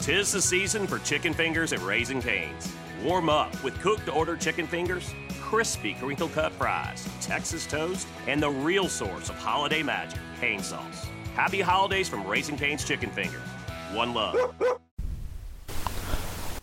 Tis the season for chicken fingers at Raising Cane's. Warm up with cooked order chicken fingers, crispy crinkle cut fries, Texas toast, and the real source of holiday magic, cane sauce. Happy holidays from Raising Cane's Chicken Fingers. One love.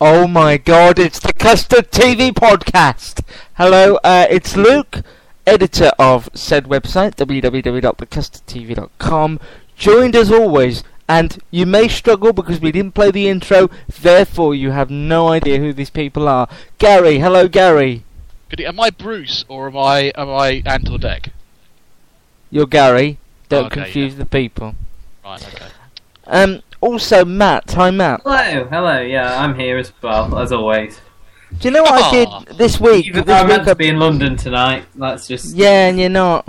Oh my god, it's the Custard TV podcast. Hello, uh, it's Luke, editor of said website, www.thecustardtv.com, joined as always, and you may struggle because we didn't play the intro, therefore you have no idea who these people are. Gary, hello Gary. Good. Am I Bruce or am I am I Ant or Dec? You're Gary. Don't Okay, confuse the people. Right. Okay. Um, also Matt, hi Matt. Hello, hello, yeah, I'm here as well, as always. Do you know what I Aw. did this week? Even This I'm meant week I- to be in London tonight, that's just... Yeah, and you're not.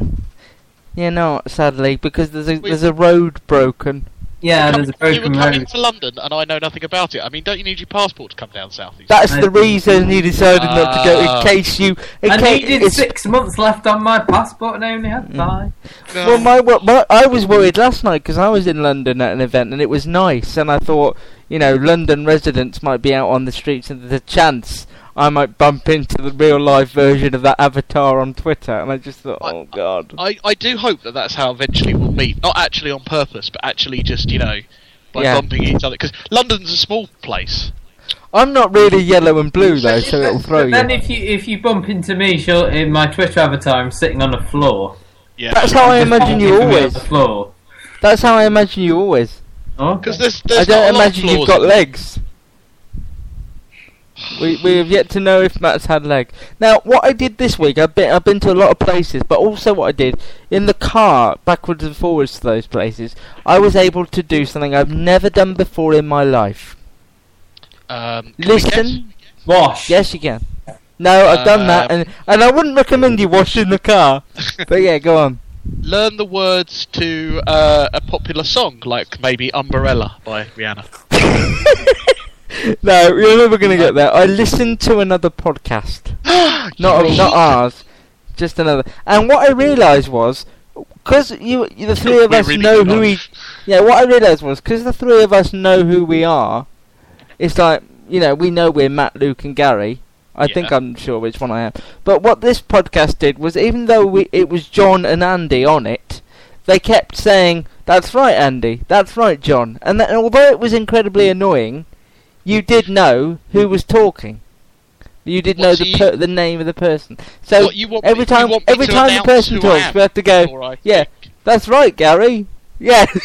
You're not, sadly, because there's a Wait. there's a road broken. Yeah, Coming- there's a you were coming road. to London and I know nothing about it. I mean, don't you need your passport to come down south? east? That's the reason he decided not to go, in Ah. case you. In I case needed it's- six months left on my passport and I only had five. No. Well, my, wo- my I was worried last night because I was in London at an event and it was nice, and I thought, you know, London residents might be out on the streets, and there's a chance I might bump into the real life version of that avatar on Twitter, and I just thought, I- oh god. I, I do hope that that's how eventually we'll meet. Not actually on purpose, but actually just you know by Yeah. bumping each other. Because London's a small place. I'm not really yellow and blue though, so it'll throw But then you. if you if you bump into me, she'll, in my Twitter avatar, I'm sitting on the floor. Yeah. That's how I imagine you bumping on always. the floor. That's how I imagine you always. Oh, Because there's, I there's not don't a imagine you've got in- legs. We we have yet to know if Matt's had legs. Now, what I did this week, I've been I've been to a lot of places, but also what I did in the car, backwards and forwards to those places, I was able to do something I've never done before in my life. Um, can we guess? Listen, wash. yes, you can. No, I've done that, Um, and and I wouldn't recommend you wash in the car. but yeah, go on. Learn the words to uh, a popular song, like maybe "Umbrella" by Rihanna. No, you're never going to get there. I listened to another podcast. not not ours, just another. And what I realised was, because you, the three of us really know who we, yeah. What I realised was because the three of us know who we are. It's like you know we know we're Matt, Luke, and Gary. I think I'm sure which one I am. But what this podcast did was, even though we, it was John and Andy on it, they kept saying, "That's right, Andy. That's right, John." And, that, and although it was incredibly annoying, you did know who was talking. You did What, know so the you- per- the name of the person. So What, every time me every time the person talks, we have to go. before Yeah, that's right, Gary. Yeah.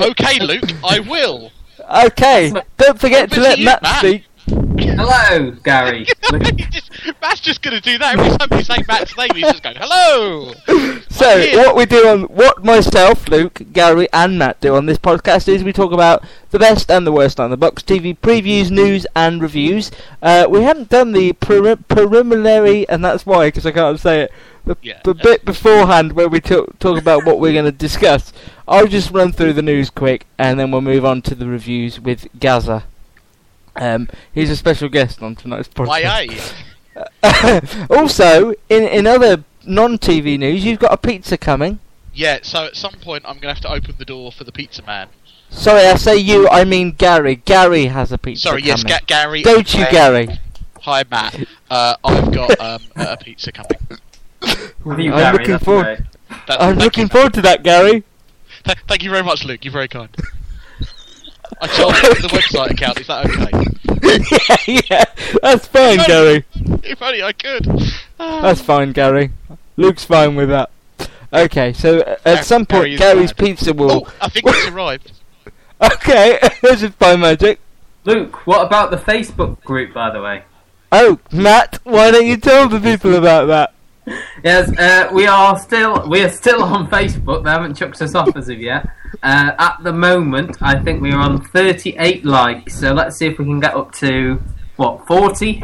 Okay, Luke, I will. okay. Don't forget to to let Matt, Matt. speak. Hello, Gary. Look- Matt's just going to do that every time you say Matt's name. He's just going, "Hello." So what we do on what myself, Luke, Gary, and Matt do on this podcast is we talk about the best and the worst on the box TV previews, news, and reviews. Uh, we haven't done the pre- preliminary, and that's why because I can't say it. The, Yeah. the bit beforehand where we talk talk about what we're going to discuss. I'll just run through the news quick, and then we'll move on to the reviews with Gaza. Um, he's a special guest on tonight's podcast. Why, also, in in other non-TV news, you've got a pizza coming. Yeah. So at some point, I'm going to have to open the door for the pizza man. Sorry, I say you, I mean Gary. Gary has a pizza Sorry, yes. Ga- Gary. Don't you, uh, Gary? Hi, Matt. Uh, I've got um, a pizza coming. Have you, I'm Gary? looking forward. great. I'm looking you. forward to that, Gary. Th- thank you very much, Luke. You're very kind. I charged you for the website account. Is that okay? yeah, yeah, that's fine, Gary. If only I could. That's fine, Gary. Luke's fine with that. Okay, so uh, Gar- at some point, Gary Gary's bad. pizza will. Oh, I think it's arrived. Okay, this is by magic. Luke, what about the Facebook group, by the way? Oh, Matt, why don't you tell the people about that? Yes, uh, we are still we are still on Facebook. They haven't chucked us off as of yet. Uh, at the moment, I think we are on 38 likes. So let's see if we can get up to what 40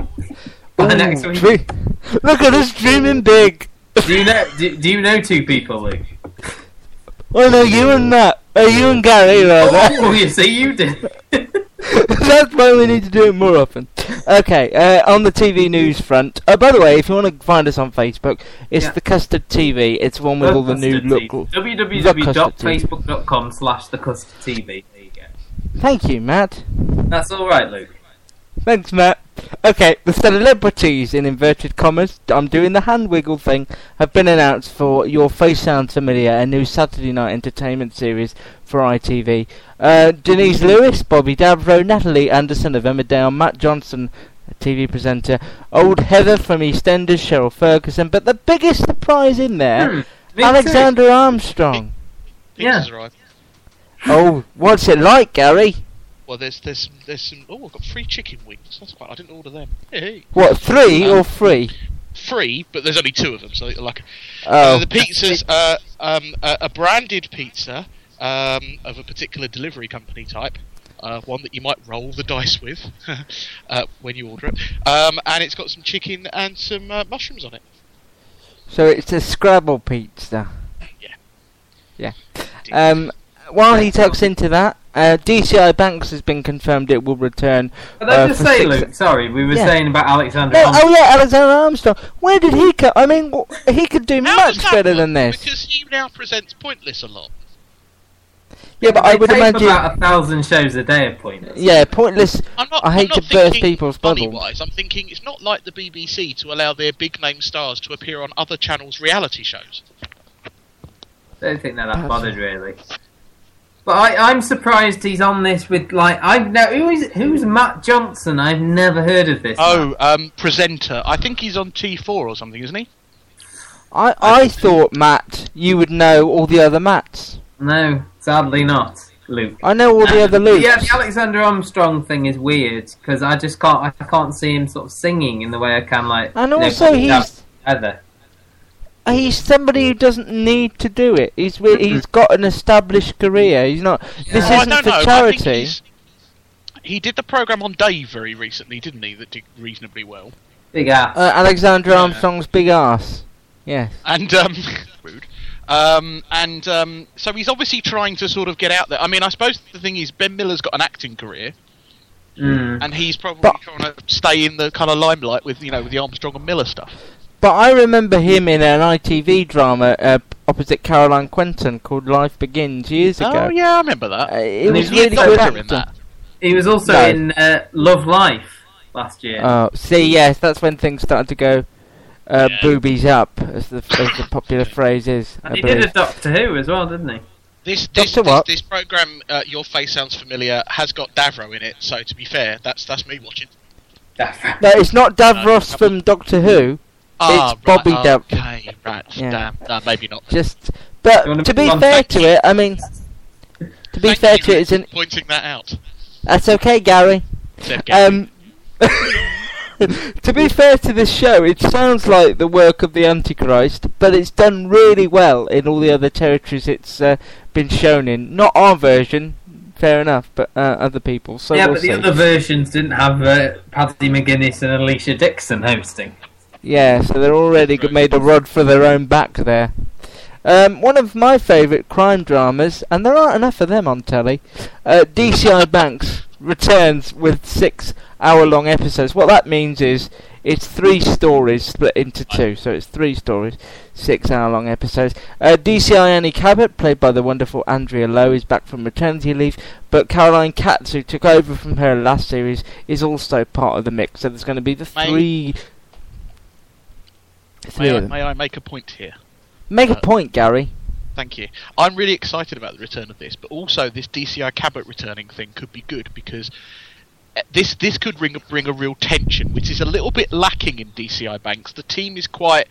by Ooh, next week. dream- Look at us dreaming big. Do you know? Do, do you know two people, Luke? I know you and that. Uh, you and Gary, rather. Oh, you see, you did. That's why we need to do it more often. Okay, uh, on the TV news front. Uh, by the way, if you want to find us on Facebook, it's Yeah. the Custard TV. It's one with all the new look. www.facebook.com slash the custard TV. There you go. Thank you, Matt. That's all right, Luke. Thanks, Matt. Okay, the celebrities in inverted commas, I'm doing the hand wiggle thing, have been announced for Your Face Sounds Familiar, a new Saturday night entertainment series for ITV. Uh, Denise Lewis, Bobby Davro, Natalie Anderson of Emmerdale, Matt Johnson, a TV presenter, Old Heather from EastEnders, Cheryl Fergison, but the biggest surprise in there, Hmm, me too. Alexander Armstrong. Pizza's arrived. Oh, what's it like, Gary? Well, there's there's there's some. Oh, I've got free chicken wings. That's quite. I didn't order them. Hey, What, three Um, or free? free, but there's only two of them, so like. Oh, Uh, the pizzas are um, a, a branded pizza um, of a particular delivery company type. Uh, one that you might roll the dice with uh, when you order it, um, and it's got some chicken and some uh, mushrooms on it. so it's a Scrabble pizza. Yeah. Yeah. Um, while he tucks into that, uh, DCI Banks has been confirmed it will return. But uh, just for say, six- Luke. Sorry, we were Yeah. saying about Alexander. No, Armstrong. oh yeah, Alexander Armstrong. Where did he come? I mean, he could do much better work? than this. Because he now presents Pointless a lot. Yeah, but They I would tape imagine. about a thousand shows a day of pointless. Yeah, pointless. I'm not. I hate I'm not to burst people's bubbles. money-wise. I'm thinking it's not like the BBC to allow their big-name stars to appear on other channels' reality shows. I don't think they're that That's- bothered really. But I, I'm surprised he's on this with like I know who is who's Matt Johnson. I've never heard of this. Oh, um, presenter. I think he's on T4 or something, isn't he? I I thought Matt, you would know all the other Matts. no, sadly not, Luke. I know all the other Lukes. Yeah, the Alexander Armstrong thing is weird because I just can't I can't see him sort of singing in the way I can like. And you know, also, put it down he's together. He's somebody who doesn't need to do it. He's re- he's got an established career. He's not. This Oh, isn't don't for know. Charity. he did the program on Dave very recently, didn't he? That did reasonably well. Big ass. Uh, Alexander Yeah. Armstrong's big ass. Yes. And um, rude. Um, and um, so he's obviously trying to sort of get out there. I mean, I suppose the thing is, Ben Miller's got an acting career, Mm. and he's probably But- trying to stay in the kind of limelight with you know with the Armstrong and Miller stuff. But I remember him in an ITV drama uh, opposite Caroline Quentin called Life Begins years ago. Oh yeah, I remember that. Uh, it And was he's really good Doctor in that. He was also No. in uh, Love Life last year. Oh, see, yes, that's when things started to go uh, Yeah. boobies up, as the as the popular phrase is. and I he did a. Doctor Who as well, didn't he? This this this, what? this program, uh, your face sounds familiar, has got Davro in it. So to be fair, that's that's me watching. No, it's not Davros from Doctor Who. Ah, Bobby right, Dav- Okay, right. Yeah. Damn, no, maybe not. Just, but wanna be fair to it, I mean, to be Thank fair to it, it's for an. pointing that out. That's okay, Gary. Um, to be fair to this show, it sounds like the work of the Antichrist, but it's done really well in all the other territories it's uh, been shown in. Not our version, fair enough, but uh, other people's. So yeah, we'll but the other versions didn't have uh, Paddy McGuinness and Alesha Dixon hosting. Yeah, so they're already made a rod for their own back there. Um, one of my favourite crime dramas, and there aren't enough of them on telly, uh, DCI Banks returns with six hour long episodes. What that means is it's three stories split into two, so it's three stories, six hour long episodes. Uh, DCI Annie Cabot, played by the wonderful Andrea Lowe, is back from maternity leave, but Caroline Catz, who took over from her last series, is also part of the mix. So there's going to be the three. May, I, may I make a point here? Make a Uh, point, Gary. Thank you. I'm really excited about the return of this, but also this DCI Cabot returning thing could be good because uh, this this could bring a, bring a real tension, which is a little bit lacking in DCI Banks. The team is quite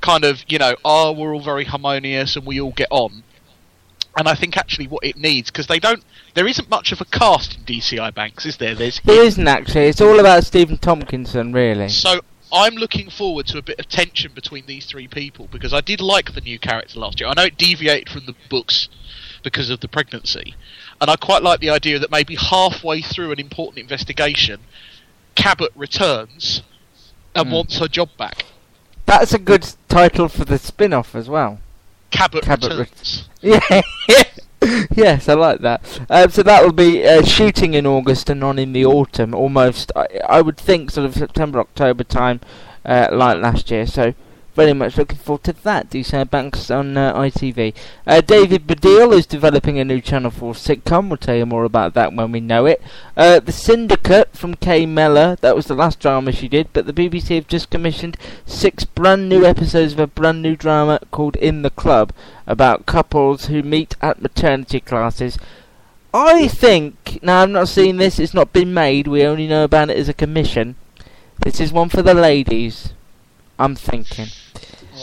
kind of you know, oh, we're all very harmonious and we all get on. And I think actually what it needs because they don't, there isn't much of a cast in DCI Banks, is there? There's There isn't actually. It's all about Stephen Tompkinson, really. So I'm looking forward to a bit of tension between these three people because I did like the new character last year. I know it deviated from the books because of the pregnancy, and I quite like the idea that maybe halfway through an important investigation, Cabot returns and Hmm. wants her job back. That's a good title for the spin-off as well. Cabot, Cabot returns. Yeah. yes, I like that. Uh, so that will be uh, shooting in August and on in the autumn, almost. I, I would think sort of September, October time, uh, like last year. So very much looking forward to that. DCI Banks on uh, ITV. Uh, David Baddiel is developing a new Channel 4 sitcom. We'll tell you more about that when we know it. Uh, the Syndicate from Kay Mellor. That was the last drama she did, but the BBC have just commissioned six brand new episodes of a brand new drama called In the Club about couples who meet at maternity classes. I think now I've not seen this. It's not been made. We only know about it as a commission. This is one for the ladies. I'm thinking.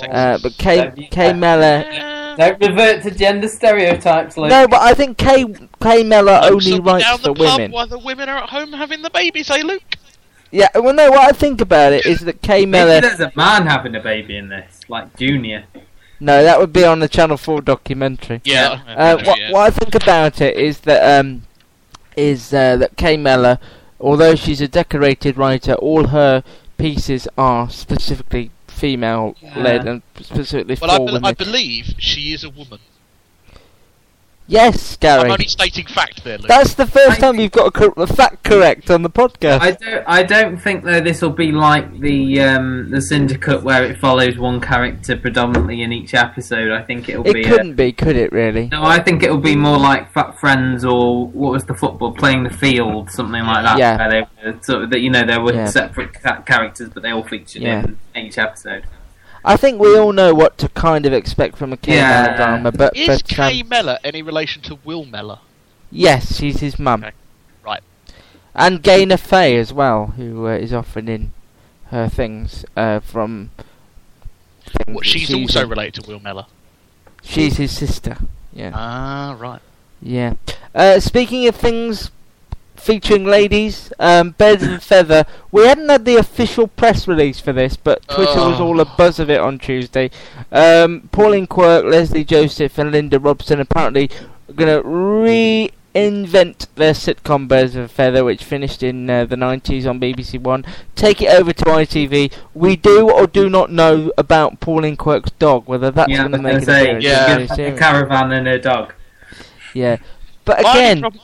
Uh, but Kay Don't Kay. Mellor. Don't revert to gender stereotypes, Luke. No, but I think Kay Kay Mellor only so writes down for the pub women. while the women are at home having the babies, eh, Luke? Yeah. Well, no. What I think about it is that Kay Maybe Mellor. there's a man having a baby in this, like Junior. No, that would be on the Channel Four documentary. Yeah. Uh, what, what I think about it is that um, is uh, that Kay Mellor, although she's a decorated writer, all her pieces are specifically female led Yeah. and specifically Well, I, for be- women. I believe she is a woman. Yes, Gary. I'm Gary. only stating fact there, Luke. That's the first I time we've got a, cor- a fact correct on the podcast. I don't. I don't think though this will be like the um, the Syndicate where it follows one character predominantly in each episode. I think it'll it be. It couldn't be, could it? Really? No, I think it'll be more like Fat Friends or what was the football playing the field, something like that. Yeah. Where they were sort of that you know there were Yeah. separate ca- characters, but they all featured Yeah. in each episode. I think we all know what to kind of expect from a Kay Yeah. Mellor drama, but, Is but Kay um, Mellor any relation to Will Mellor? yes, she's his mum. Okay. Right. And Gaynor Fay as well, who uh, is often in her things uh, from. Things What, that she's also in. related to Will Mellor. She's his sister. Yeah. Ah, right. Yeah. Uh, speaking of things featuring ladies, um, Birds of a Feather. We hadn't had the official press release for this, but Twitter was Oh. all a buzz of it on Tuesday. Um, Pauline Quirk, Lesley Joseph, and Linda Robson apparently are going to reinvent their sitcom Birds of a Feather, which finished in uh, the 90s on BBC One. Take it over to ITV. We do or do not know about Pauline Quirk's dog, whether that's yeah, going to make it say, a Yeah. yeah, a caravan and a dog. Yeah. But again, prob-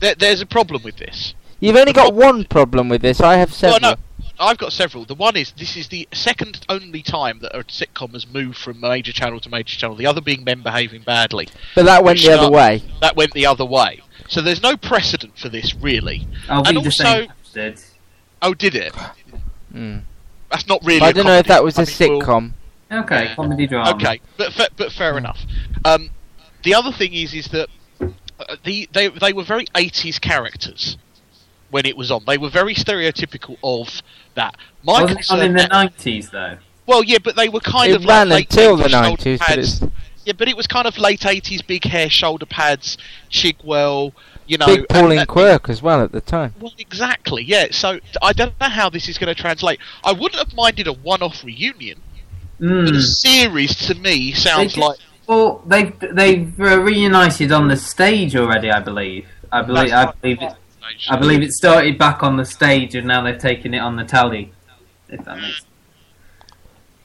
there, there's a problem with this. You've only got one problem with this. I have several. Well, no, I've got several. The one is this is the second only time that a sitcom has moved from major channel to major channel. The other being Men Behaving Badly. But that went the other start- way. That went the other way. So there's no precedent for this really. I'll be And the also- same. Oh, did it? Mm. That's not really. I don't know if that was a I mean, we'll- sitcom. Okay, Yeah. comedy drama. Okay, but fa- but fair enough. Um, the other thing is is that uh, the they they were very 80s characters when it was on. They were very stereotypical of that. My Wasn't it on in the nineties though? well, yeah, but they were kind It of ran like until the 90s, but Yeah, but it was kind of late 80s, big hair, shoulder pads, Chigwell, you know. big and- Pauline and- Quirk as well at the time. Well, exactly, yeah. So I don't know how this is going to translate. I wouldn't have minded a one-off reunion, but Mm. a series to me sounds They- like Well, they've they've uh, reunited on the stage already. I believe. I believe. I believe it. I believe it started back on the stage, and now they've taken it on the telly. If that makes.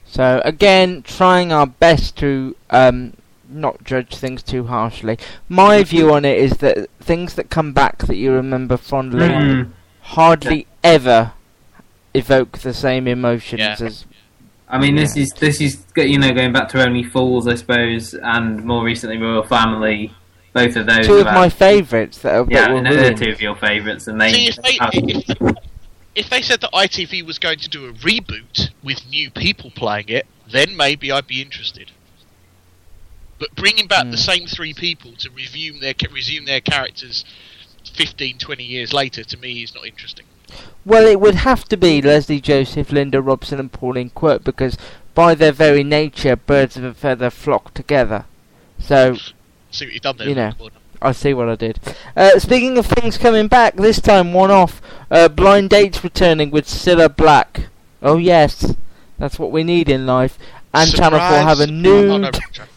So again, trying our best to um, not judge things too harshly. My view on it is that things that come back that you remember fondly Mm. hardly ever evoke the same emotions Yeah. as I mean, this Yeah. is this is you know going back to Only Fools, I suppose, and more recently Royal Family. Both of those. two of my favourites that, are, yeah, that were and they're two of your favourites, and they. See, if they, have- if, if they said that ITV was going to do a reboot with new people playing it, then maybe I'd be interested. But bringing back Hmm. the same three people to resume their resume their characters 15, 20 years later, to me, is not interesting. Well, it would have to be Lesley Joseph, Linda Robson, and Pauline Quirk because, by their very nature, birds of a feather flock together. So, See what you've done there. You know. I see what I did. Uh, speaking of things coming back, this time one off. Uh, Blind Dates returning with Cilla Black. Oh yes, that's what we need in life. And Channel 4 have a new... Oh, no,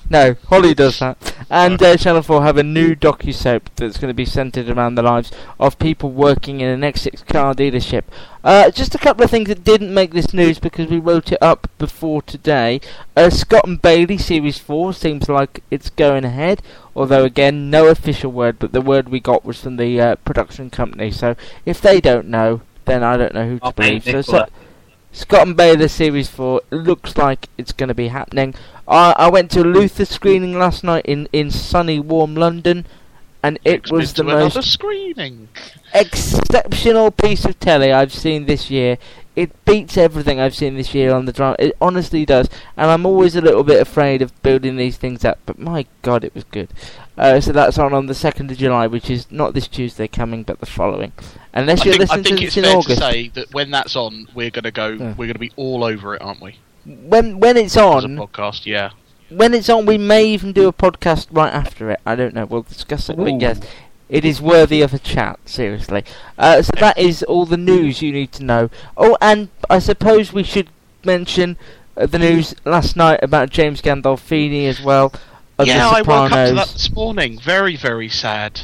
No, Holly does that. And uh, Channel 4 have a new docu-soap that's going to be centred around the lives of people working in an X6 car dealership. Uh, just a couple of things that didn't make this news because we wrote it up before today. Uh, Scott and Bailey Series 4 seems like it's going ahead, although again, no official word, but the word we got was from the uh, production company. So if they don't know, then I don't know who to I'll believe. So, so Scott and Bailey Series 4 looks like it's going to be happening. I, I went to a Luther screening last night in, in sunny, warm London, and it was the most screening. exceptional piece of telly I've seen this year. It beats everything I've seen this year on the drama. It honestly does, and I'm always a little bit afraid of building these things up. But my God, it was good. Uh, so that's on on the second of July, which is not this Tuesday coming, but the following. Unless I you're think, I listening think to it's this in fair August. to say that when that's on, we're going to go. Yeah. We're going to be all over it, aren't we? When when it's on, As a on, podcast, yeah. when it's on, we may even do a podcast right after it. I don't know. We'll discuss it. But Ooh. yes, it is worthy of a chat. Seriously. Uh, so that is all the news you need to know. Oh, and I suppose we should mention uh, the news last night about James Gandolfini as well. Of yeah, the I woke up to that this morning. Very, very sad.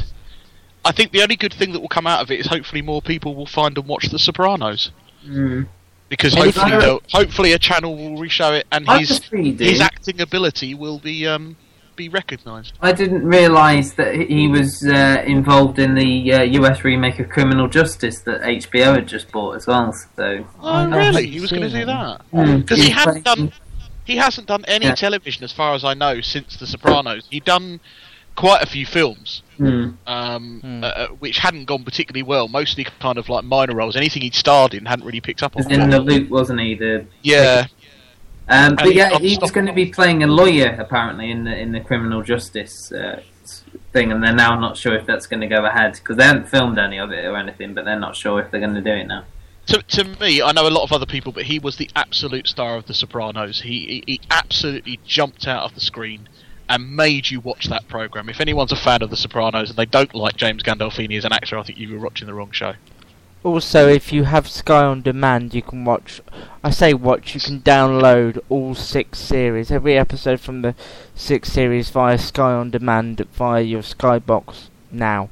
I think the only good thing that will come out of it is hopefully more people will find and watch The Sopranos Mm. because And hopefully, you- hopefully a channel will reshow it and I his his acting ability will be um be recognised. I didn't realise that he was uh, involved in the uh, US remake of Criminal Justice that HBO had just bought as well. So Oh, I really? He was going to do that Hmm. because he hadn't done he hasn't done any Yeah. television as far as I know since The Sopranos. He'd done quite a few films. Hmm. um, uh, uh, which hadn't gone particularly well. Mostly kind of like minor roles. Anything he'd starred in hadn't really picked up on. in the loop, wasn't he? The yeah, um, but yeah, he was going to be playing a lawyer apparently in the in the criminal justice uh, thing, and they're now not sure if that's going to go ahead because they haven't filmed any of it or anything, but they're not sure if they're going to do it now. To to me, I know a lot of other people, but he was the absolute star of The Sopranos. He he, he absolutely jumped out of the screen and made you watch that program. If anyone's a fan of The Sopranos and they don't like James Gandolfini as an actor, I think you were watching the wrong show. Also, if you have Sky on demand, you can watch. I say watch. You can download all six series, every episode from the six series via Sky on demand via your Skybox now,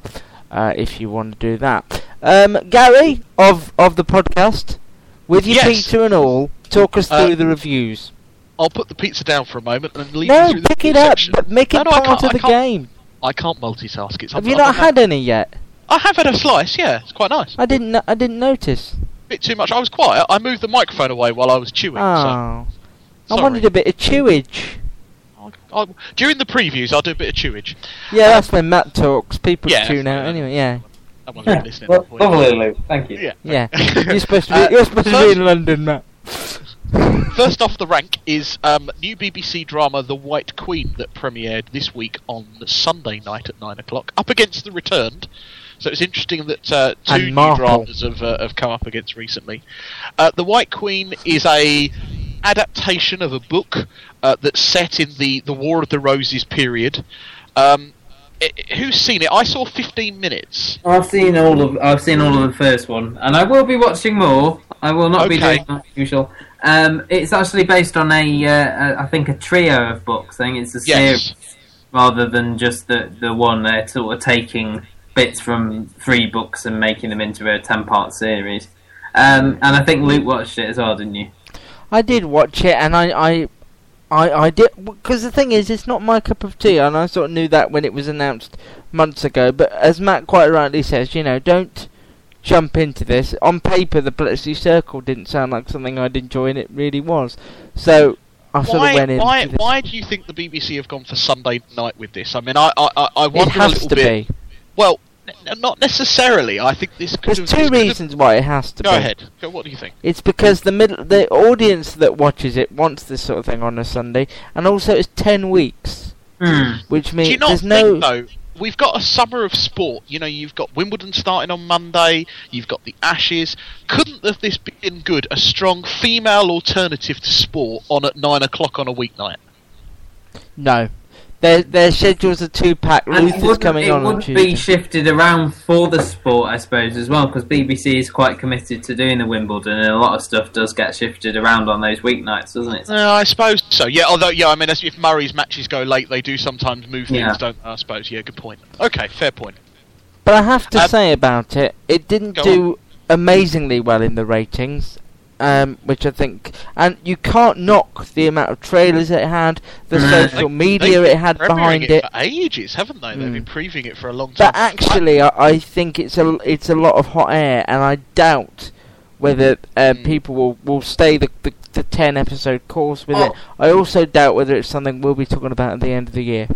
uh, if you want to do that. Um, Gary of of the podcast, with your Yes. pizza and all, talk us Uh, through the reviews. I'll put the pizza down for a moment and leave. No, you through the pick it up, section. but make it no, I part of the game. I can't multitask. It's Have you not had any yet? I have had a slice. Yeah, it's quite nice. I didn't. no- I didn't notice. bit too much. I was quiet. I moved the microphone away while I was chewing. Oh, So I wanted a bit of chewage. I, I, during the previews, I'll do a bit of chewage. Yeah, that's when Matt talks. People Yeah, tune out anyway. Yeah. No one's really listening. Well, at that point. lovely, Lou. Thank you. Yeah. Yeah, you're supposed to be. Uh, you're supposed to be in London, Matt. First off the rank is um, new BBC drama The White Queen that premiered this week on Sunday night at nine o'clock, up against The Returned. So it's interesting that uh, two new dramas have, uh, have come up against recently. Uh, the White Queen is a adaptation of a book uh, that's set in the, the War of the Roses period. Um, i i- who's seen it? I saw 15 minutes. I've seen all of I've seen all of the first one, and I will be watching more. I will not be doing my usual. Um, it's actually based on a, uh, a I think a trio of books. I think it's a Yes. series rather than just the the one. They're sort of taking bits from three books and making them into a ten part series. Um, and I think Luke watched it as well, didn't you? I did watch it, and I, I, I, I did because the thing is, it's not my cup of tea, and I sort of knew that when it was announced months ago. But as Matt quite rightly says, you know, don't jump into this. On paper, the Bletchley Circle didn't sound like something I'd enjoy, and it really was. So I sort Why, of went in. why, why do you think the BBC have gone for Sunday night with this? I mean, I, I, I- I It wonder a little to bit. be. Well, not necessarily. I think this could There's have. two this could have- reasons why it has to Go be. ahead. Go, what do you think? It's because the middle, the audience that watches it wants this sort of thing on a Sunday, and also it's ten weeks, Hmm. which Do means you not there's think no. though? We've got a summer of sport. You know, you've got Wimbledon starting on Monday. You've got the Ashes. Couldn't have this been good? A strong female alternative to sport on at nine o'clock on a weeknight. No, Their their schedule's are two pack. And it Luther's wouldn't- coming it on on would Tuesday. be shifted around for the sport, I suppose, as well, because BBC is quite committed to doing the Wimbledon, and a lot of stuff does get shifted around on those weeknights, doesn't it? No, I suppose so. Yeah, although yeah, I mean, if Murray's matches go late, they do sometimes move things, Yeah. don't they? I suppose. Yeah, good point. Okay, fair point. But I have to Um, say about it, it didn't Go do amazingly well in the ratings, um, which I think, and you can't knock the amount of trailers it had, the Mm. social media They've it had behind it, it. for ages, haven't they? They've Mm. been previewing it for a long time. But actually, I, I think it's a it's a lot of hot air, and I doubt whether uh, Mm. people will, will stay the, the the ten episode course with it. Oh. I also doubt whether it's something we'll be talking about at the end of the year.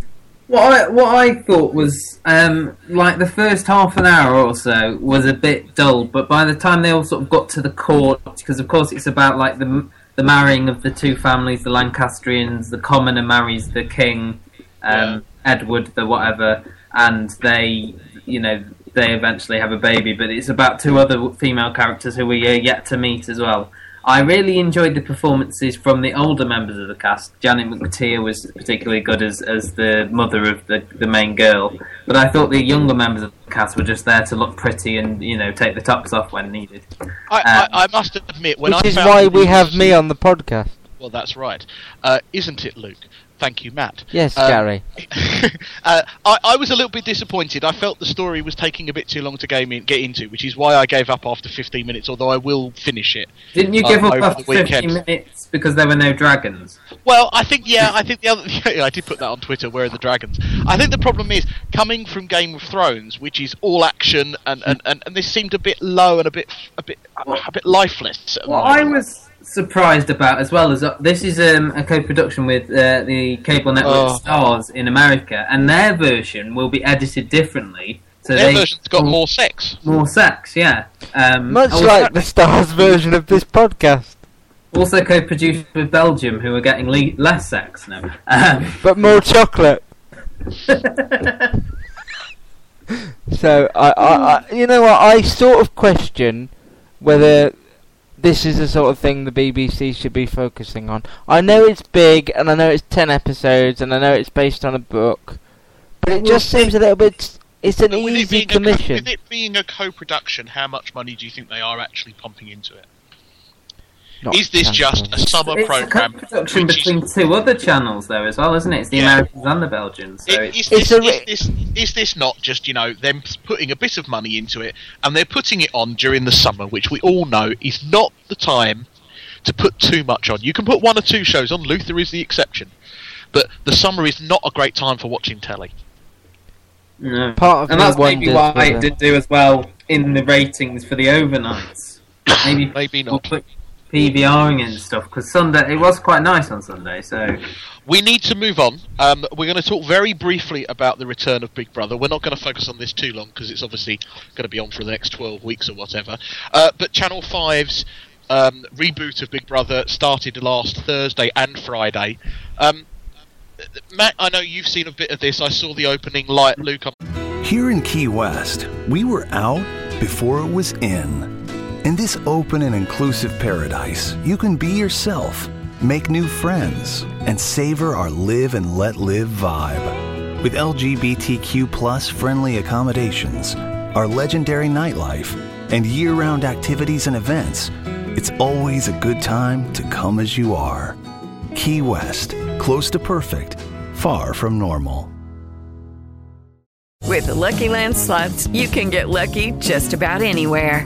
What I what I thought was um, like the first half an hour or so was a bit dull, but by the time they all sort of got to the court, because of course it's about like the the marrying of the two families, the Lancastrians, the commoner marries the king, um, Edward, the whatever, and they, you know, they eventually have a baby. But it's about two other female characters who we are yet to meet as well. I really enjoyed the performances from the older members of the cast. Janet McTeer was particularly good as, as the mother of the, the main girl, but I thought the younger members of the cast were just there to look pretty and you know take the tops off when needed. I, um, I, I must admit, when Which I is found why we have me on the podcast. Well, that's right, uh, isn't it, Luke? Thank you, Matt. Yes, Um, Gary. uh, I, I was a little bit disappointed. I felt the story was taking a bit too long to game in, get into, which is why I gave up after 15 minutes. Although I will finish it. Didn't you Uh, give up after the weekend. 15 minutes because there were no dragons? Well, I think yeah, I think the other yeah, I did put that on Twitter. Where are the dragons? I think the problem is coming from Game of Thrones, which is all action, and and, and, and this seemed a bit low and a bit a bit a bit lifeless. at the What I was surprised about as well is uh, this is um, a co-production with uh, the cable network Oh. Starz in America, and their version will be edited differently. So their they version's got more sex. more sex, yeah. Um, Much also, like the Starz version of this podcast, also co-produced with Belgium, who are getting le- less sex now. Um, but more chocolate. So I, I, I, you know what? I sort of question whether this is the sort of thing the BBC should be focusing on. I know it's big, and I know it's ten episodes, and I know it's based on a book, but it just seems a little bit. It's an But with it easy a co- commission. with it being a co-production, how much money do you think they are actually pumping into it? Not Is this just a chance. summer it's a program? co-production which is- between two other channels, though, as well, isn't it? It's the Yeah. Americans and the Belgians. So I- it's, Is It's this, a is, this, is this not just you know them putting a bit of money into it and they're putting it on during the summer, which we all know is not the time to put too much on. You can put one or two shows on. Luther is the exception, but the summer is not a great time for watching telly. no. Part of and that's maybe why it did do as well in the ratings for the overnights. Maybe Maybe we'll not. put PVRing and stuff because Sunday it was quite nice on Sunday. So We need to move on. Um, we're going to talk very briefly about the return of Big Brother. We're not going to focus on this too long because it's obviously going to be on for the next 12 weeks or whatever. Uh, but Channel 5's um, reboot of Big Brother started last Thursday and Friday. Um, Matt, I know you've seen a bit of this. I saw the opening light. Luke, I'm Here in Key West, we were out before it was in. In this open and inclusive paradise, you can be yourself, make new friends, and savor our live and let live vibe. With LGBTQ friendly accommodations, our legendary nightlife, and year round activities and events, it's always a good time to come as you are. Key West, close to perfect, far from normal. With the Lucky Land slots, you can get lucky just about anywhere.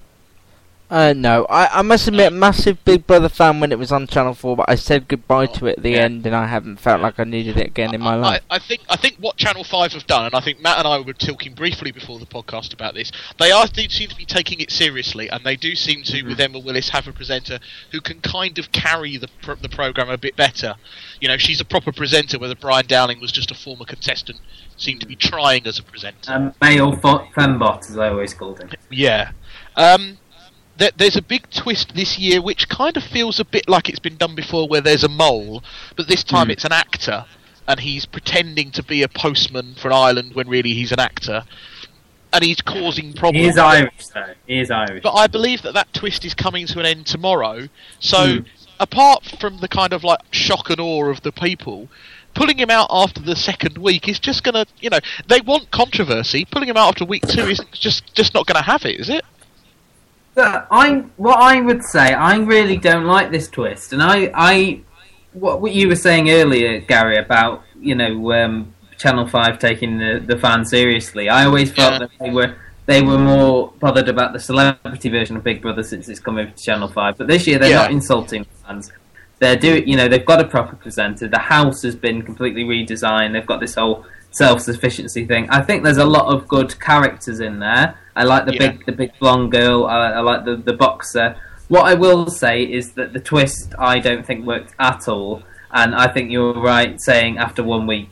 Uh, no, I, I must admit, massive Big Brother fan when it was on Channel Four, but I said goodbye to it at the Yeah. end, and I haven't felt like I needed it again in my I, life. I think I think what Channel Five have done, and I think Matt and I were talking briefly before the podcast about this. They are do seem to be taking it seriously, and they do seem to, with Emma Willis, have a presenter who can kind of carry the pro- the program a bit better. You know, she's a proper presenter, whether Brian Dowling was just a former contestant. Seemed to be trying as a presenter. Um, male fo- fembot, as I always called him. Yeah. Um, there, there's a big twist this year, which kind of feels a bit like it's been done before, where there's a mole, but this time Hmm. it's an actor, and he's pretending to be a postman for an island when really he's an actor, and he's causing problems. He is Irish, though. He is Irish. But I believe that that twist is coming to an end tomorrow. So, Hmm. apart from the kind of like shock and awe of the people, pulling him out after the second week is just gonna, you know, they want controversy. Pulling him out after week two isn't just just not gonna have it, is it? But I, what I would say, I really don't like this twist, and I, I, what, what you were saying earlier, Gary, about you know um, Channel Five taking the the fans seriously. I always felt Yeah. that they were they were more bothered about the celebrity version of Big Brother since it's come over to Channel Five. But this year they're Yeah. not insulting fans. They're doing, you know, they've got a proper presenter. The house has been completely redesigned. They've got this whole self-sufficiency thing. I think there's a lot of good characters in there. I like the Yeah. big, the big blonde girl. I, I like the the boxer. What I will say is that the twist I don't think worked at all, and I think you're right saying after one week,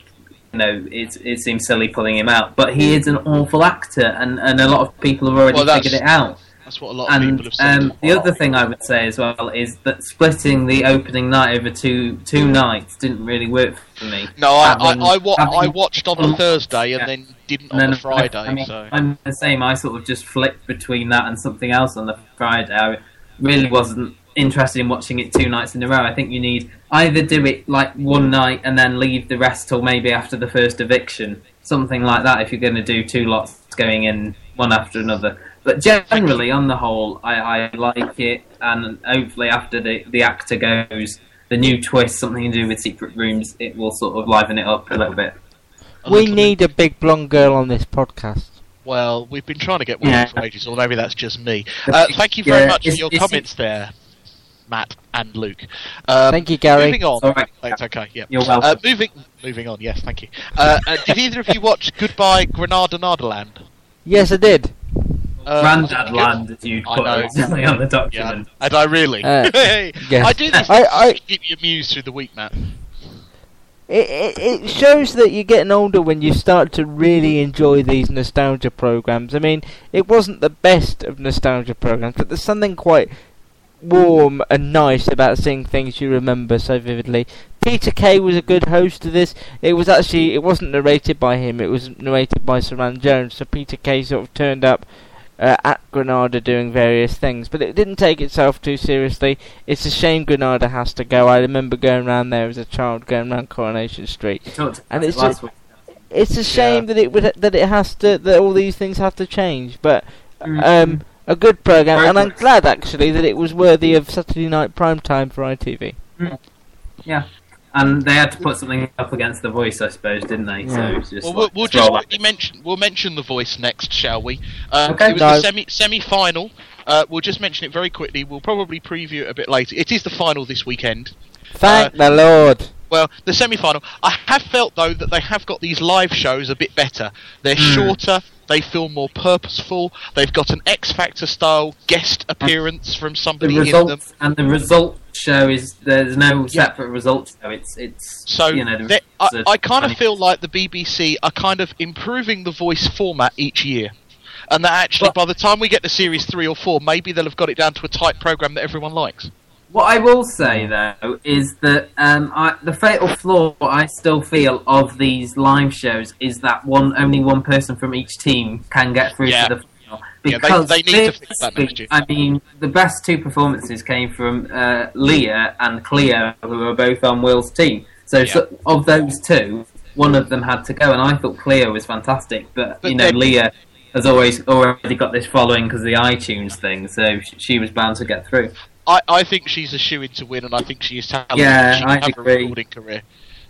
you know, it it seems silly pulling him out. But he mm. is an awful actor, and, and a lot of people have already Well, figured it out. That's what a lot of And people have said. um, the other thing I would say as well is that splitting the opening night over two two nights didn't really work for me. no, I, having- I, I, wa- having- I watched on the Thursday and Yeah. then didn't And on then the Friday. I, mean, so I'm the same. I sort of just flipped between that and something else on the Friday. I really wasn't interested in watching it two nights in a row. I think you need either do it like one night and then leave the rest till maybe after the first eviction, something like that. If you're going to do two lots going in one after another. But generally, on the whole, I, I like it, and hopefully after the the actor goes. The new twist, something to do with secret rooms, it will sort of liven it up a little bit. a we little bit- need a big blonde girl on this podcast. Well, we've been trying to get one Yeah. for ages, or maybe that's just me. Uh, thank you very Yeah, much for your is comments there, Matt and Luke. Um, Thank you, Gary. Moving on. All right. It's okay. Yeah. You're welcome. Uh, moving. Moving on. Yes. Thank you. Uh, uh, did either of you watch Goodbye Granada Nardaland? Yes, I did. Uh, Grandad land, as you'd put know. on the Yeah. document. And I really. Uh, Hey, yes. I do this I- to I- keep you amused through the week, Matt. It, it, it shows that you're getting older when you start to really enjoy these nostalgia programs. I mean, it wasn't the best of nostalgia programs, but there's something quite warm and nice about seeing things you remember so vividly. Peter Kay was a good host of this. It was actually it wasn't narrated by him. It was narrated by Saran Jones. So Peter Kay sort of turned up uh, at Granada doing various things, but it didn't take itself too seriously. It's a shame Granada has to go. I remember going around there as a child, going around Coronation Street. And it's just, it's a shame that it would that it has to that all these things have to change, but Mm. um, a good program, and I'm glad actually that it was worthy of Saturday night prime time for ITV. Yeah. And they had to put something up against the voice, I suppose, didn't they? So Yeah. it's just Well, we'll, like, we'll just roll that. quickly mention we'll mention the voice next, shall we? Um, Okay. It was No. the semi semi final. Uh, we'll just mention it very quickly. We'll probably preview it a bit later. It is the final this weekend. Thank Uh, the Lord. Well, the semi-final. I have felt though that they have got these live shows a bit better. They're Hmm. shorter. They feel more purposeful. They've got an X Factor style guest appearance from The somebody in them. results and the result show is there's no separate results show. It's it's So you know the I, I kind of feel like the BBC are kind of improving the voice format each year. And that actually, by the time we get to series three or four, maybe they'll have got it down to a tight program that everyone likes. What I will say though is that um, I, the fatal flaw I still feel of these live shows is that one only one person from each team can get through Yeah. to the final. Yeah, they- Because they need to this fix that week, next year. I mean, the best two performances came from uh, Leah and Cleo, who are both on Will's team. So, so of those two, one of them had to go, and I thought Cleo was fantastic. But, But you know, Leah has always already got this following because of the iTunes thing, so she was bound to get through. I, I think she's a shoe in to win, and I think she is talented. Yeah, she can I have agree. a recording career.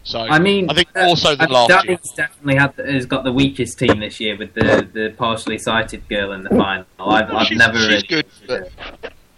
So I mean, I think uh, more so than uh, last year. Definitely had has got the weakest team this year with the, the partially sighted girl in the final. I've, I've she's, never she's really good, but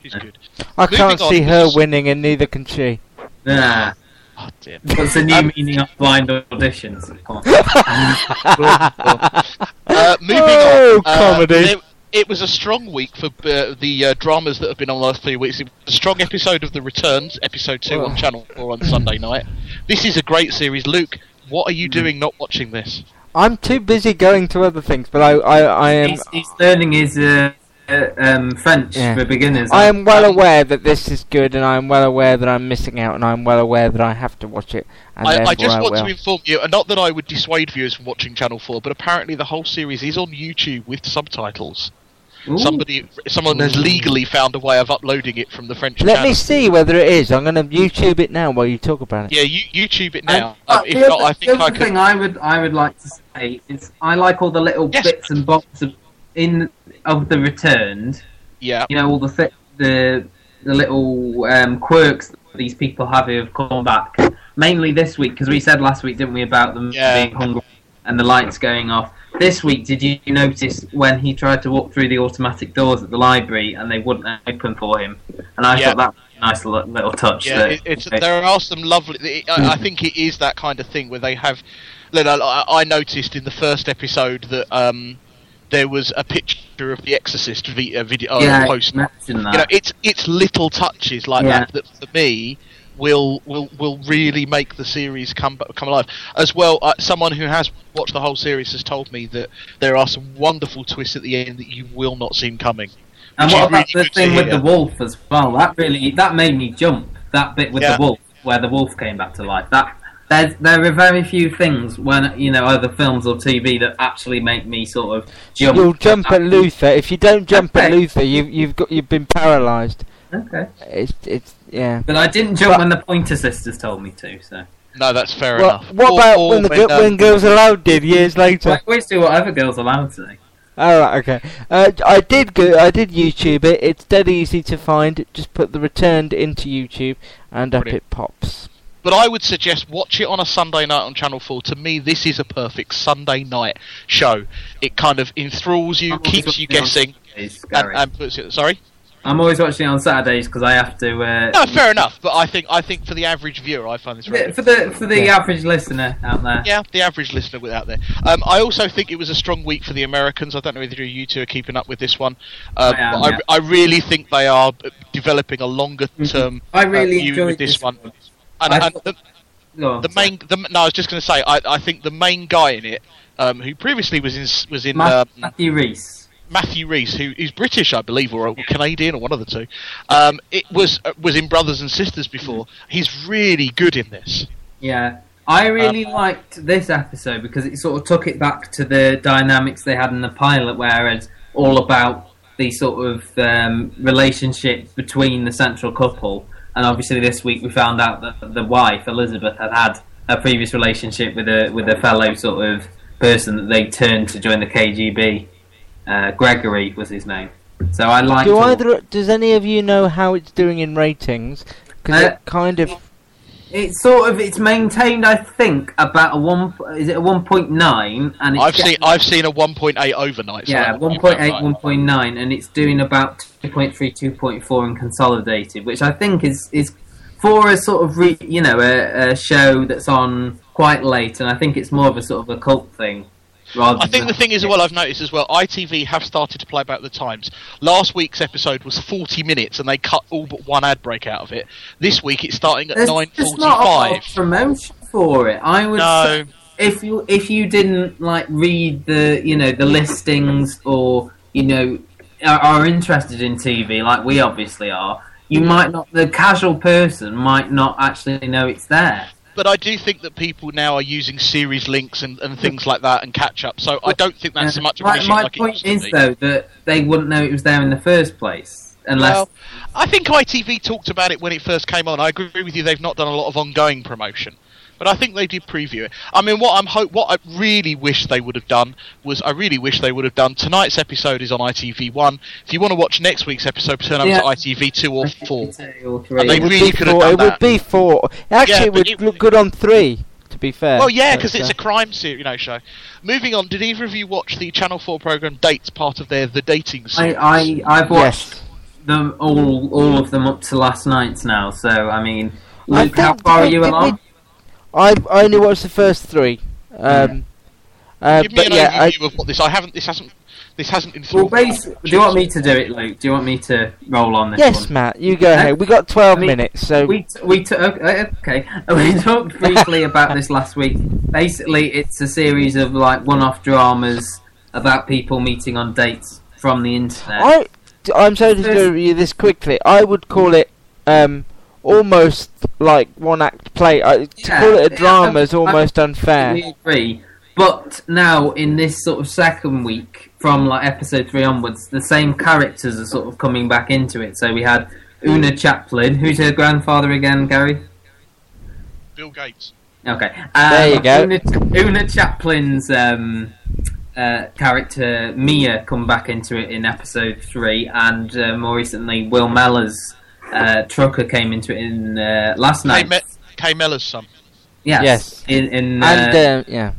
She's good. I Moving can't on, see this her is- winning, and neither can she. Nah. Oh, dear. What's the new Um, meaning of blind auditions? Come on. Uh, moving Oh, on. uh, comedy. there- it was a strong week for uh, the uh, dramas that have been on the last few weeks. It was a strong episode of The Returns, episode two Oh. on Channel Four on Sunday night. This is a great series. Luke, what are you Hmm. doing not watching this? I'm too busy going to other things, but I, I, I am, he's, he's learning his uh, uh, um, French Yeah. for beginners. I am well aware that this is good, and I am well aware that I'm missing out, and I'm well aware that I have to watch it. And I, I therefore just want will. to inform you, and not that I would dissuade viewers from watching Channel 4, but apparently the whole series is on YouTube with subtitles. Ooh. Somebody, someone has legally found a way of uploading it from the French Let channel. me see whether it is. I'm going to YouTube it now while you talk about it. Yeah, you, YouTube it now. but Um, if the not, other, I the think other I could. thing I would I would like to say is I like all the little Yes. bits and bobs of, in of the returned. Yeah, You know all the thi- the the little um, quirks that these people have who have come back. Mainly this week because we said last week, didn't we, about them Yeah. being hungry and the lights going off. This week, did you notice when he tried to walk through the automatic doors at the library and they wouldn't open for him? And I Yeah. thought that was a nice little, little touch. yeah. that- It, there are some lovely. I, I think it is that kind of thing where they have. Look, I, I noticed in the first episode that um, there was a picture of the Exorcist uh, video uh, yeah, that. you know, it's it's little touches like Yeah. that that for me will will will really make the series come come alive. As well, uh, someone who has watched the whole series has told me that there are some wonderful twists at the end that you will not see coming. And what about really the good thing with the wolf as well? That really that made me jump. That bit with Yeah. the wolf, where the wolf came back to life. That there's, there are very few things when you know other films or TV that actually make me sort of jump. You'll jump at Luther. If you don't jump at Luther, you've you've got you've been paralysed. Okay, It's it's yeah. but I didn't jump But- when the Pointer Sisters told me to. So No, that's fair Well, enough. what Or- about or when the when, gi- um, when Girls Aloud did years later? Wait, always do whatever girls allowed to. All right, okay. Uh, I did go. I did YouTube it. It's dead easy to find. Just put the returned into YouTube, and up it pops. But I would suggest watch it on a Sunday night on Channel 4. To me, this is a perfect Sunday night show. It kind of enthralls you, keeps you guessing, and, and puts it. Sorry. I'm always watching it on Saturdays because I have to. Uh, No, fair enough. But I think I think for the average viewer, I find this very for the for the Yeah. average listener out there. Yeah, the average listener out there. Um, I also think it was a strong week for the Americans. I don't know whether you two are keeping up with this one. Um, I am, but yeah. I, I really think they are uh, developing a longer term. I really uh, view enjoyed with this, this one. one. And, and thought- the, Go on, the main, the, no, I was just going to say, I, I think the main guy in it, um, who previously was in s- was in Ma- um, Matthew Rhys. Matthew Rhys, who is British, I believe, or Canadian, or one of the two. Um, it was uh, was in Brothers and Sisters before. He's really good in this. Yeah, I really Um, liked this episode because it sort of took it back to the dynamics they had in the pilot, whereas all about the sort of um, relationship between the central couple. And obviously, this week we found out that the wife Elizabeth had had a previous relationship with a with a fellow sort of person that they turned to join the KGB. Uh, Gregory was his name. So I like. Do all- either? Does any of you know how it's doing in ratings? Because Uh, it kind of. It's sort of it's maintained, I think, about a one. Is it a one point nine? And it's I've getting- seen I've seen a 1.8 overnight. so yeah, that would be 1.8, 1.9, and it's doing about 2.3, 2.4 in consolidated, which I think is is for a sort of re, you know a, a show that's on quite late, and I think it's more of a sort of a cult thing. Rather I think the thing is, well, I've noticed as well, ITV have started to play back the times. Last week's episode was 40 minutes, and they cut all but one ad break out of it. This week, it's starting at there's just not a lot of 9:45. promotion for it. I would say No, if you if you didn't like read the you know the listings or you know are, are interested in TV like we obviously are, you might not the casual person might not actually know it's there. But I do think that people now are using series links and, and things like that and catch up. So I don't think that's so much of an my issue my like point is though that they wouldn't know it was there in the first place unless Well, I think ITV talked about it when it first came on. I agree with you; they've not done a lot of ongoing promotion, but I think they did preview it. I mean, what I'm ho- what I really wish they would have done was I really wish they would have done tonight's episode is on ITV one. If you want to watch next week's episode, turn over Yeah. to ITV two or four. or. And they it would really be could have four. done It would that. be four. Actually, Yeah, it would it- look good on three. To be fair. Well, yeah, because it's uh, a crime series, you know, show. Moving on, did either of you watch the Channel Four program Dates, part of their The Dating series? I, I I've watched Yes. them all, all of them up to last night's now. So I mean, I Luke, how far are you along? I I only watched the first three. Um, uh, Give me but an yeah, I, overview of what this. I haven't. This hasn't. This hasn't. been Well, sort of- base, do you want me to do it, Luke? Do you want me to roll on this yes, one? Matt, you go ahead. We got twelve I mean, minutes, so We t- we t- okay, okay. We talked briefly about this last week. Basically, it's a series of like one-off dramas about people meeting on dates from the internet. I I'm sorry to First- do you this quickly. I would call it um almost like one act play. I, to Yeah, call it a drama I- is almost unfair. We agree. But now, in this sort of second week, from like episode three onwards, the same characters are sort of coming back into it. So we had Oona Chaplin, who's her grandfather again, Gary. Bill Gates. Okay. Um, There you go. Oona, Oona Chaplin's um, uh, character Mia come back into it in episode three, and uh, more recently, Will Mellor's uh, trucker came into it in uh, last Kay, night. Me- Kay Mellor's son. yes. Yes. In, in uh, And uh, yeah,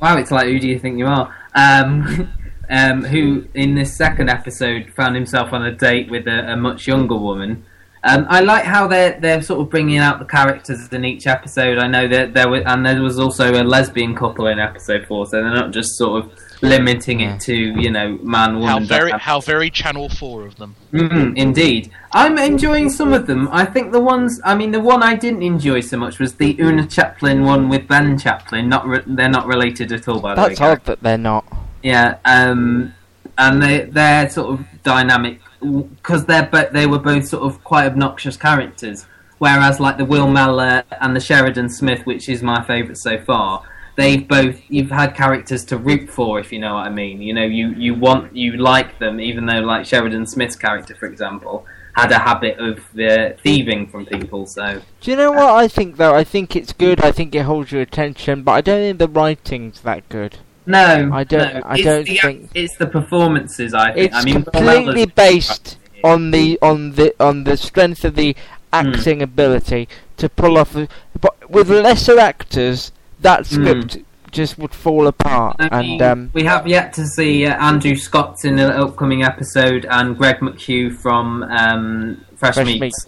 Wow, it's like who do you think you are? Um, um, who in this second episode found himself on a date with a, a much younger woman. Um, I like how they're they're sort of bringing out the characters in each episode. I know that there was and there was also a lesbian couple in episode four, so they're not just sort of limiting it to you know man woman. How very, how very Channel Four of them. Mm, indeed. I'm enjoying some of them. I think the ones, I mean, the one I didn't enjoy so much was the Oona Chaplin one with Ben Chaplin. Not re- They're not related at all, by the way. that's odd that they're not. Yeah, um, and they they're sort of dynamic because they're bo- they were both sort of quite obnoxious characters. Whereas like the Will Mellor and the Sheridan Smith, which is my favourite so far, they've both you've had characters to root for, if you know what I mean. You know, you you want you like them, even though like Sheridan Smith's character, for example, had a habit of uh, thieving from people. So Do you know what I think though? I think it's good. I think it holds your attention, but I don't think the writing's that good. no, I don't- no, I it's don't the, think- it's the performances. I think. It's I mean, completely based on the on the on the strength of the acting ability to pull off. But with lesser actors, that Hmm. script just would fall apart. I and mean, um, we have yet to see uh, Andrew Scott in an upcoming episode, and Greg McHugh from um, Fresh, Fresh Meats Meats.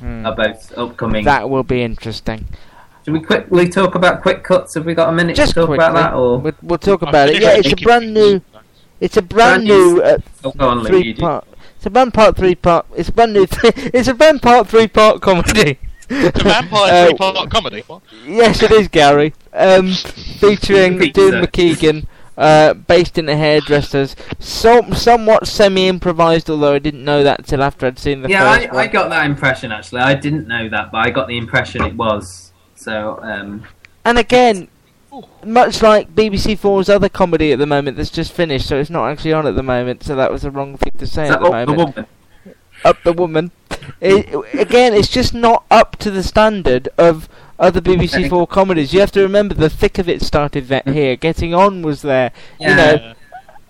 Hmm. are both upcoming. that will be interesting. Should we quickly talk about quick cuts? Have we got a minute Just to talk quickly, about that? Or we'll, we'll talk about it. Yeah, it's a brand new. It's a brand Brand new- new uh, oh, on, three you do. part. It's a brand part three part. It's a brand new. it's a brand part three part comedy. It's a vampire Uh, three-part comedy. What? Yes, it is Gary. Um, featuring Pizza. Doon Mackichan, uh, based in a hairdresser's, so, somewhat semi-improvised. Although I didn't know that till after I'd seen the Yeah, first I, one. I got that impression actually. I didn't know that, but I got the impression it was. So, um, And again, much like BBC Four's other comedy at the moment that's just finished, so it's not actually on at the moment. So that was the wrong thing to say at that the up the moment. woman? Up the woman. It, again, it's just not up to the standard of other BBC Four comedies. You have to remember the thick of it started that here. Getting on was there. Yeah. You know,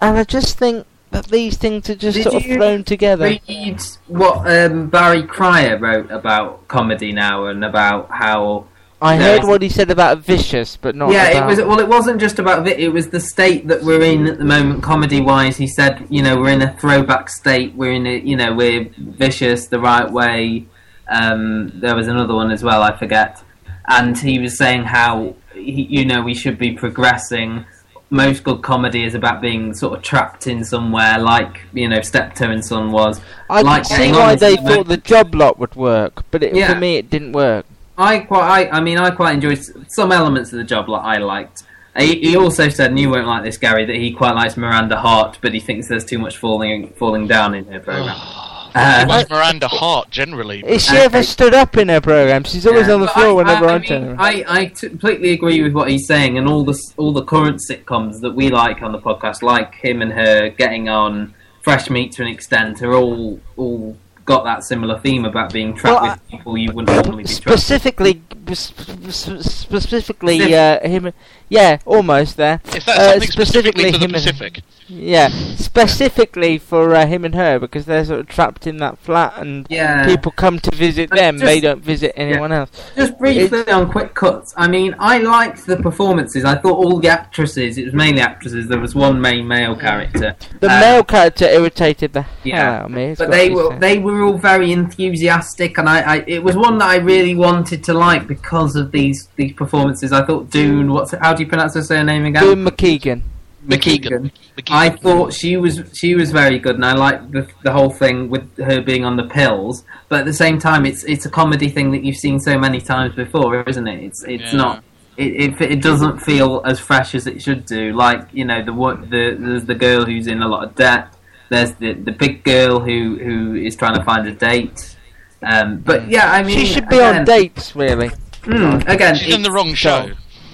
and I just think that these things are just Did sort of thrown together. Read what um, Barry Cryer wrote about comedy now and about how I heard what he said about Vicious, but not yeah, about... it was. Well, it wasn't just about it. It was the state that we're in at the moment, comedy-wise. He said, you know, we're in a throwback state. We're in a, you know, we're vicious the right way. Um, there was another one as well. I forget. And he was saying how, he, you know, we should be progressing. Most good comedy is about being sort of trapped in somewhere, like you know, Steptoe and Son was. I like could see why they somewhere. thought the job lot would work, but it, Yeah. for me it didn't work. I quite, I, I mean, I quite enjoyed some elements of the job lot I liked. He, he also said, and you won't like this, Gary, that he quite likes Miranda Hart, but he thinks there's too much falling falling down in her program. It Uh, was Miranda Hart generally. but- Is she ever stood up in her program? She's always yeah, on the floor I- whenever I, I, I, turn mean, around. I, I t- completely agree with what he's saying, and all the all the current sitcoms that we like on the podcast, like him and her getting on Fresh Meat to an extent, are all all got that similar theme about being trapped Well, with people you wouldn't normally be trapped. with. Specifically, sp- specifically uh, him. Yeah, almost there. Is that Uh, something specifically for the him and- Pacific? Yeah, specifically for uh, him and her because they're sort of trapped in that flat, and Yeah. people come to visit But them. just- they don't visit anyone else. Just briefly on quick cuts. I mean, I liked the performances. I thought all the actresses, it was mainly actresses. There was one main male character. The Uh, male character irritated the hell Yeah, out of me. but they to be were they were all very enthusiastic, and I, I it was one that I really wanted to like because of these these performances. I thought Doon. What's how do you pronounce her surname again? Boone Mackichan. Mackichan. Mackichan. I thought she was she was very good, and I liked the the whole thing with her being on the pills. But at the same time, it's it's a comedy thing that you've seen so many times before, isn't it? It's it's Yeah. not. It, it it doesn't feel as fresh as it should do. Like you know the what the there's the girl who's in a lot of debt. There's the the big girl who who is trying to find a date. Um, but yeah, I mean, She should be again, on dates, really. mm, again, She's in the wrong show.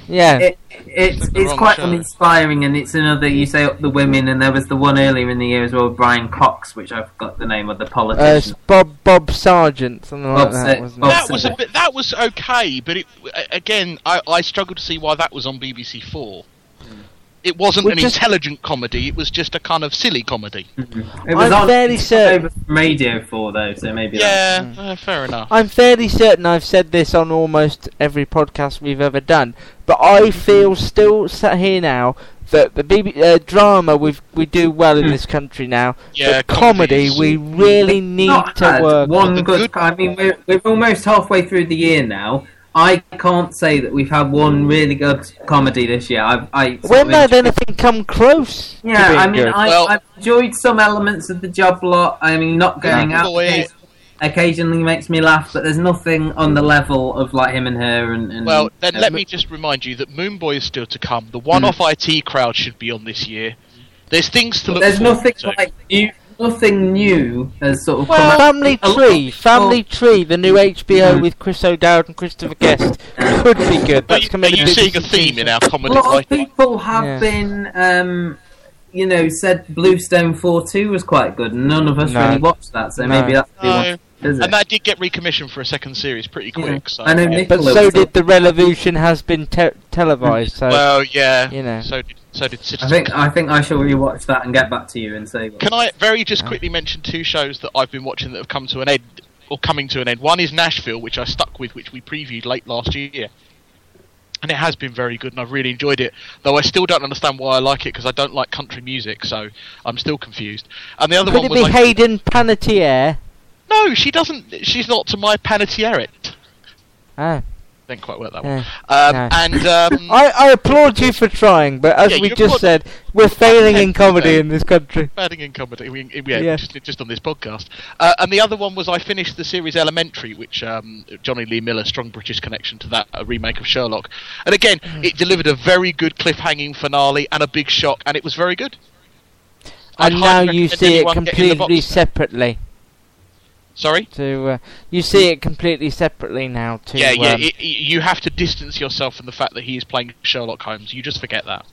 Yeah. it, it's it's quite show. uninspiring, and it's another you say up the women, and there was the one earlier in the year as well, Brian Cox, which I forgot the name of the Uh, politician. Bob Bob Sargent, something like that, Sa- wasn't Bob? That was a bit. That was okay, but it again, I, I struggled to see why that was on BBC Four. It wasn't Well, an just- intelligent comedy. It was just a kind of silly comedy. it was I'm on fairly it's certain- Radio Four though, so maybe that's- Yeah, uh, fair enough. I'm fairly certain I've said this on almost every podcast we've ever done, but I Mm-hmm. feel still sat here now that the BB, uh, drama we we do well in this country now. Yeah, but comedy comedies. we really need Not to work. one good. good- I mean, we're we're almost halfway through the year now. I can't say that we've had one really good comedy this year. I've, I When of had enjoyed- anything come close? to Yeah, being I mean, good? I, Well- I've enjoyed some elements of the job lot. I mean, not going Yeah. out Boy. occasionally, occasionally makes me laugh, but there's nothing on the level of like him and her. And, and Well, then uh, let me just remind you that Moone Boy is still to come. The one-off IT crowd should be on this year. There's things to look. There's forward nothing to. like new, nothing new has sort of Well, come. Family A Tree, of Family Tree, the new HBO Mm. with Chris O'Dowd and Christopher Guest could be good. Are That's you're you seeing a theme in our A comedy lot of people have Yeah. been, um, you know, said Bluestone Four Two was quite good, and none of us No. really watched that. So No. maybe that's the No. one. Is it? And that did get recommissioned for a second series pretty Yeah. quick. So. I know But so did the Revolution has been te- televised. So Well, yeah. you know. So did so did I Citizen. think I think I shall rewatch that and get back to you and say. What Can I very just quickly mention two shows that I've been watching that have come to an end or coming to an end? One is Nashville, which I stuck with, which we previewed late last year. And it has been very good, and I've really enjoyed it. Though I still don't understand why I like it because I don't like country music, so I'm still confused. And the other could one it was be like, Hayden Panettiere? No, she doesn't. She's not to my panettiere. Ah, Didn't quite work that Yeah. one. Um, No. And um, I, I applaud you for trying, but as Yeah, we just said, we're failing in 10%. comedy in this country. Failing in comedy, we, yeah, Yeah. Just, just on this podcast. Uh, and the other one was I finished the series Elementary, which um, Jonny Lee Miller, strong British connection to that, a remake of Sherlock. And again, Mm. it delivered a very good cliffhanging finale and a big shock, and it was very good. I'd And now you see it completely separately. Sorry. To uh, you see it completely separately now. To yeah, yeah. um, It, it- you have to distance yourself from the fact that he is playing Sherlock Holmes. You just forget that.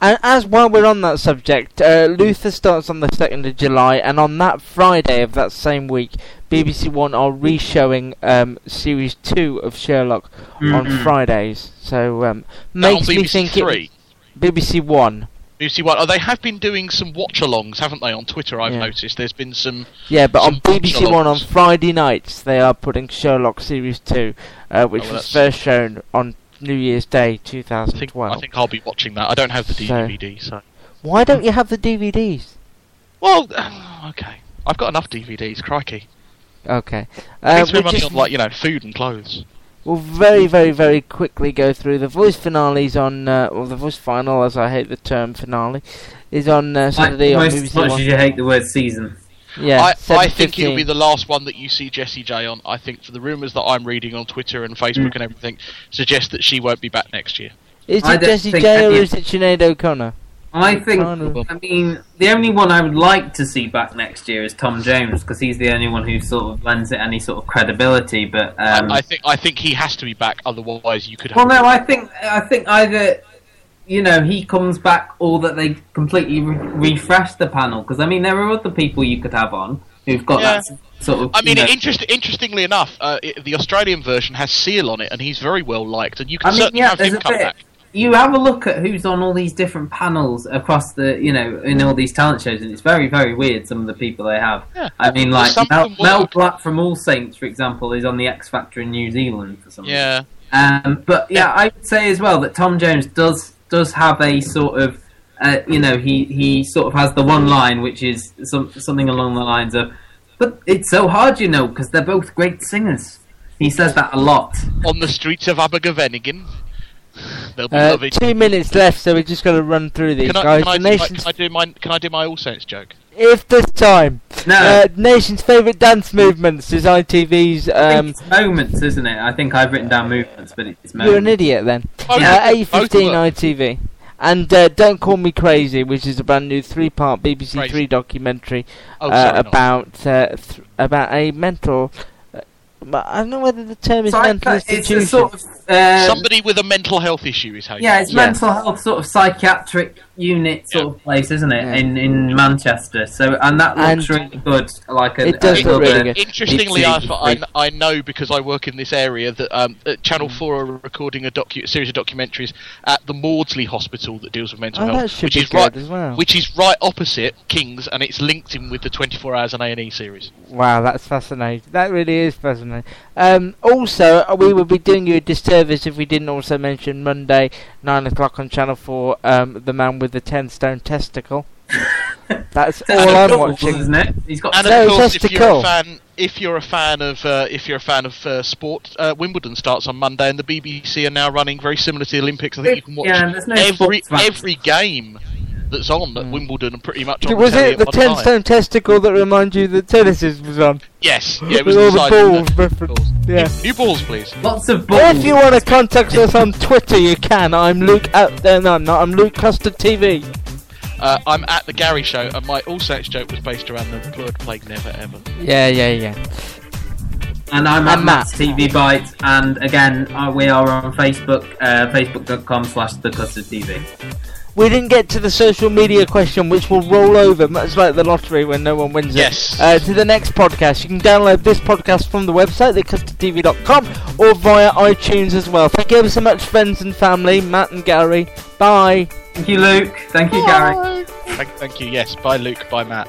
And as while we're on that subject, uh, Luther starts on the second of July, and on that Friday of that same week, BBC One are re-showing um, series two of Sherlock on Mhm. Fridays. So um, That on makes me BBC think Three. it BBC One. BBC One. Oh, they have been doing some watch-alongs, haven't they? On Twitter, I've Yeah. noticed. There's been some. Yeah, but on Some BBC One on. Friday nights they are putting Sherlock series two, uh, which Oh, well, was first shown on New Year's Day I think, 2012. I think I'll be watching that. I don't have the So- DVD, so. Why don't you have the DVDs? Well, okay. I've got enough DVDs. Crikey. Okay. I Uh, need to we'll spend money on like you know food and clothes. We'll very, very, very quickly go through the voice finales on, uh, or the voice final, as I hate the term finale, is on uh, Like, Saturday on most BBC much One. as you hate the word season. Yeah, I, I think it'll be the last one that you see Jessie J on. I think for the rumours that I'm reading on Twitter and Facebook Mm. and everything suggest that she won't be back next year. Is it don't Jessie J or is it Sinead O'Connor? I think. I mean, the only one I would like to see back next year is Tom Jones because he's the only one who sort of lends it any sort of credibility. But um, I, I think I think he has to be back. Otherwise, you could. Have well, no, I think I think either you know he comes back or that they completely re- refresh the panel because I mean there are other people you could have on who've got Yeah. that sort of. I mean, you know, interest, interestingly enough, uh, it, the Australian version has Seal on it, and he's very well liked, and you can I mean, certainly yeah, have there's him a come bit. back. You have a look at who's on all these different panels across the, you know, in all these talent shows, and it's very, very weird. Some of the people they have. Yeah. I mean, like Mel, Mel. Blatt from All Saints, for example, is on the X Factor in New Zealand for some. Yeah, Um, but yeah, I would say as well that Tom Jones does does have a sort of, uh, you know, he, he sort of has the one line which is some, something along the lines of, "But it's so hard, you know, because they're both great singers." He says that a lot. on the streets of Abergavennigan, they'll be Uh, loving. two minutes left, so we're just going to run through these Can I, guys. can, I the do my, can I do my can I do my All Saints joke? if there's time. No, Uh, nation's favourite dance movements is ITV's. I Um, think it's moments, isn't it? I think I've written down movements, but it's moments. you're an idiot then. Both Uh, of A15 both of them. ITV. And uh, Don't Call Me Crazy, which is a brand new three-part BBC Crazy. Three documentary Oh, uh, sorry, about uh, th- about a mental. But I don't know whether the term is So I- mental it's a sort of uh, somebody with a mental health issue is how. You yeah, it's Yeah. mental health sort of psychiatric unit sort Yeah. of place, isn't it? Yeah. In in Manchester. So and that looks And really good. Like a, it does a look really good. Interestingly, I, Big I, I know because I work in this area that um, Channel Four are recording a docu- series of documentaries at the Maudsley Hospital that deals with mental Oh, health, should which be is good right, as well. which is right opposite Kings, and it's linked in with the 24 Hours and A and E series. Wow, that's fascinating. That really is fascinating. Um, also, uh, we would be doing you a disservice if we didn't also mention Monday, 9 o'clock on Channel 4, um, The Man with the 10 Stone Testicle. That's all I'm cool, watching. isn't it? He's got And No, of course, if you're a fan, if you're a fan of uh, if you're a fan of uh, sport, uh, Wimbledon starts on Monday, and the BBC are now running very similar to the Olympics. I think you can watch Yeah, no every every game that's on at Wimbledon and pretty much on Was the it the at one 10. Stone Testicle that reminded you that tennis is- was on? Yes, yeah, it was With all the balls that- reference. balls. Yeah. New, new balls, please. lots of balls. If you want to contact us on Twitter, you can. I'm Luke. Uh, no, no, I'm not. I'm Luke Custard TV. Uh, I'm at the Gary Show, and my all sex joke was based around the Blood Plague Never Ever. Yeah, yeah, yeah. And I'm at And Matt's Matt. TV Bite, and again, uh, we are on Facebook, uh, facebook.com slash the custard TV. We didn't get to the social media question, which will roll over, much like the lottery when no one wins Yes. it. Uh, to the next podcast. You can download this podcast from the website, thecustardtv.com, or via iTunes as well. Thank you ever so much, friends and family, Matt and Gary. Bye. Thank you, Luke. Thank you, Gary. Thank, thank you. Yes, bye, Luke. Bye, Matt.